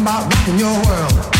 About rocking your world.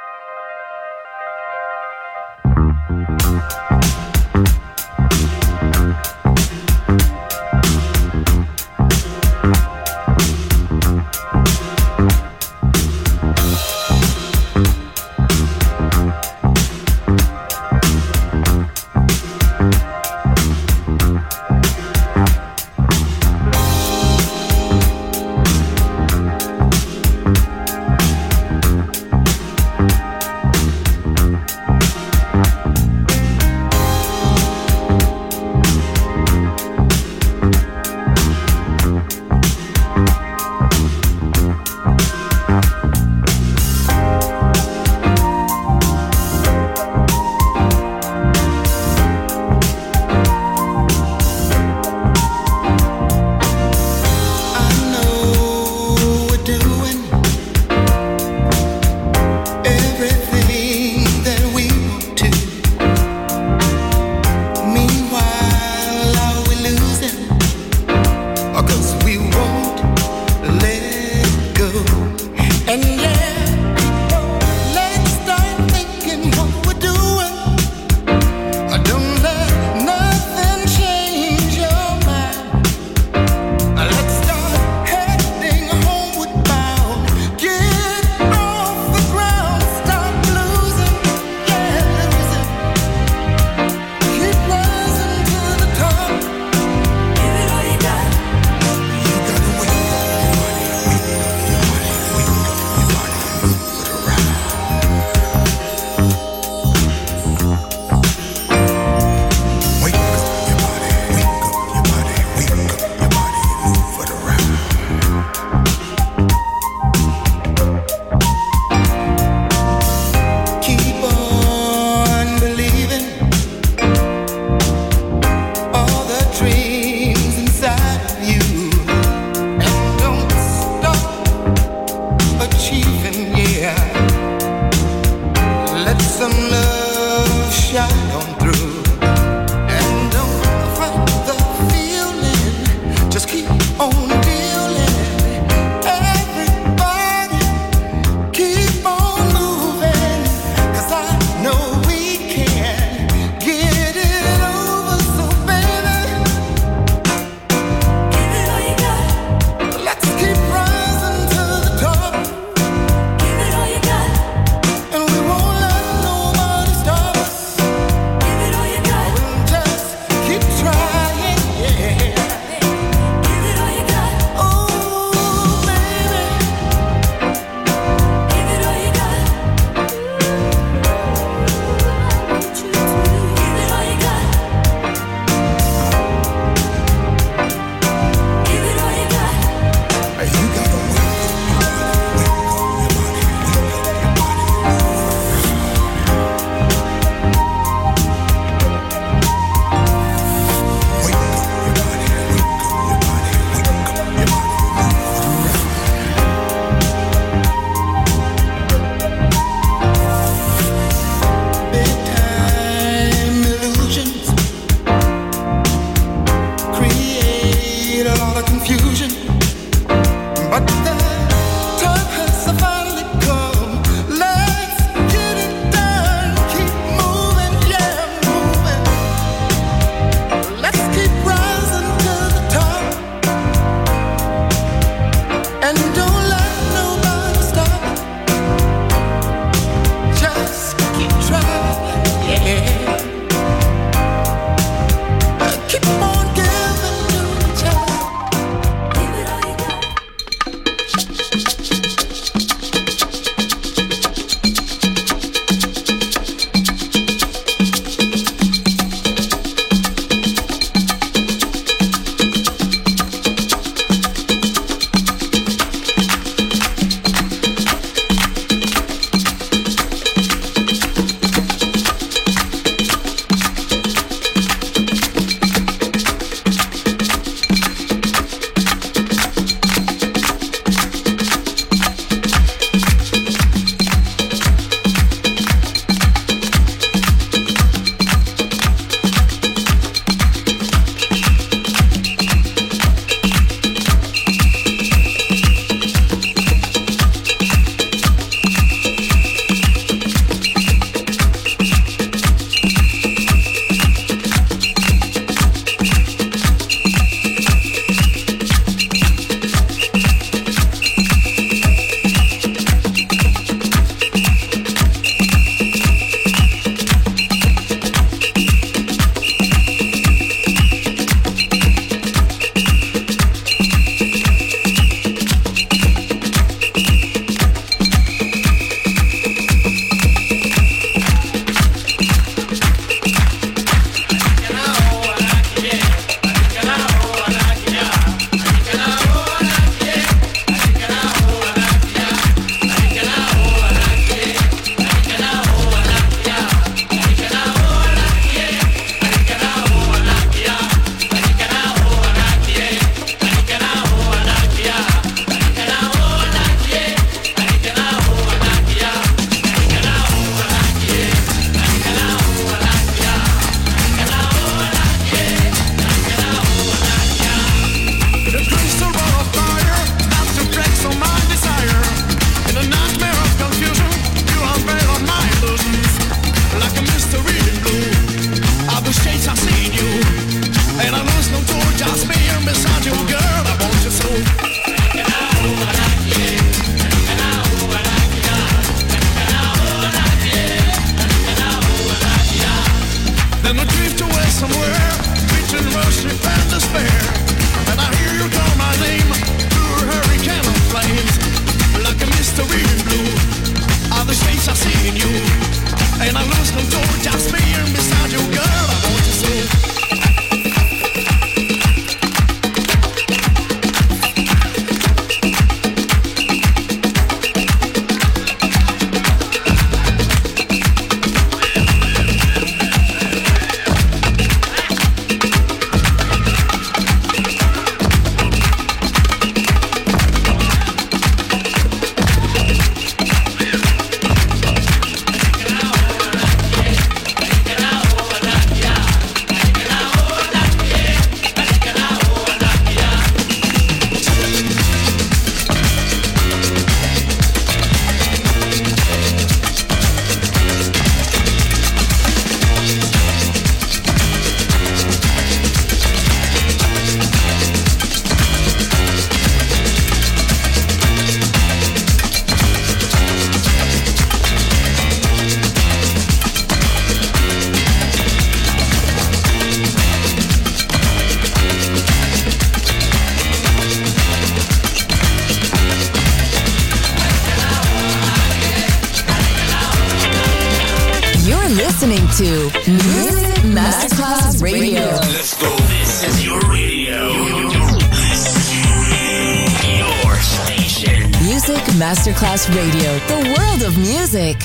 Music.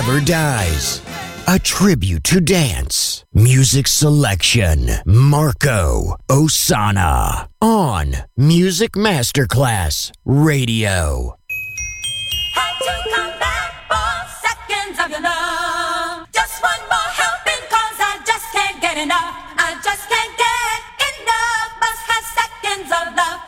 never dies. A tribute to dance. Music selection. Marco Ossanna. On Music Masterclass Radio. enough. I just can't get enough. Must have seconds of love.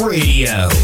Radio.